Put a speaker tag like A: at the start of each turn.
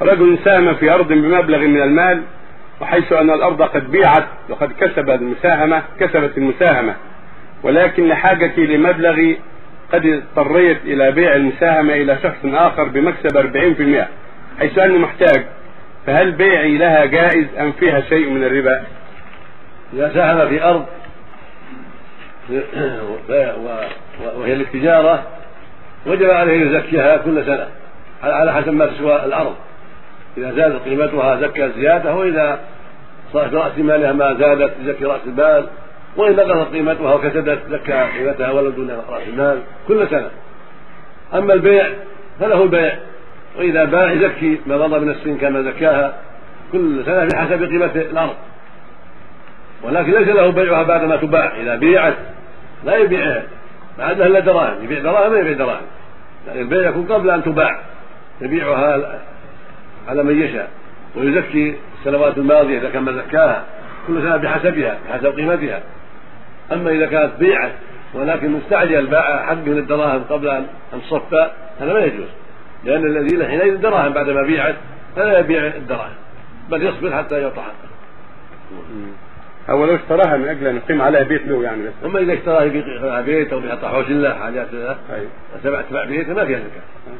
A: رجل ساهم في أرض بمبلغ من المال وحيث أن الأرض قد بيعت وقد كسب المساهمة كسبت المساهمة. ولكن لحاجتي لمبلغ قد اضطريت إلى بيع المساهمة إلى شخص آخر بمكسب 40% حيث أني محتاج. فهل بيعي لها جائز أم فيها شيء من الربا؟
B: إذا ساهم في أرض وهي للتجارة وجب عليه أن يزكيها كل سنة على حسب ما تسوى الأرض. إذا زادت قيمتها زكى الزيادة وإذا صارت رأس مالها ما زادت زكي رأس المال وإن نقصت قيمتها وكسدت زكى قيمتها ولو دون رأس المال كل سنة. أما البيع فله البيع وإذا باع يزكي ما مضى من السن كما زكاها كل سنة بحسب قيمة الأرض. ولكن ليس له بيعها بعد ما تباع إذا بيعت لا يبيعها. ما عندها إلا دراهم يبيع دراهم ما يبيع دراهم. يعني البيع يكون قبل أن تباع يبيعها على من يشاء ويزكي السنوات الماضية إذا كان ما زكاها كل سنة بحسبها بحسب قيمتها. أما إذا كانت بيعت ولكن مستعجل باع حق من الدراهم قبل أن تصفى هذا ما يجوز. لأن الذي له حينئذ دراهم بعدما بيعت فلا يبيع الدراهم بل يصبر حتى يطعم.
A: هو لو اشتراها من أجل أن يقيم عليها بيت له يعني بس.
B: أما إذا اشتراها بيت أو بيحط حوش له حاجات له سبع سبع بيت ما فيها زكاة.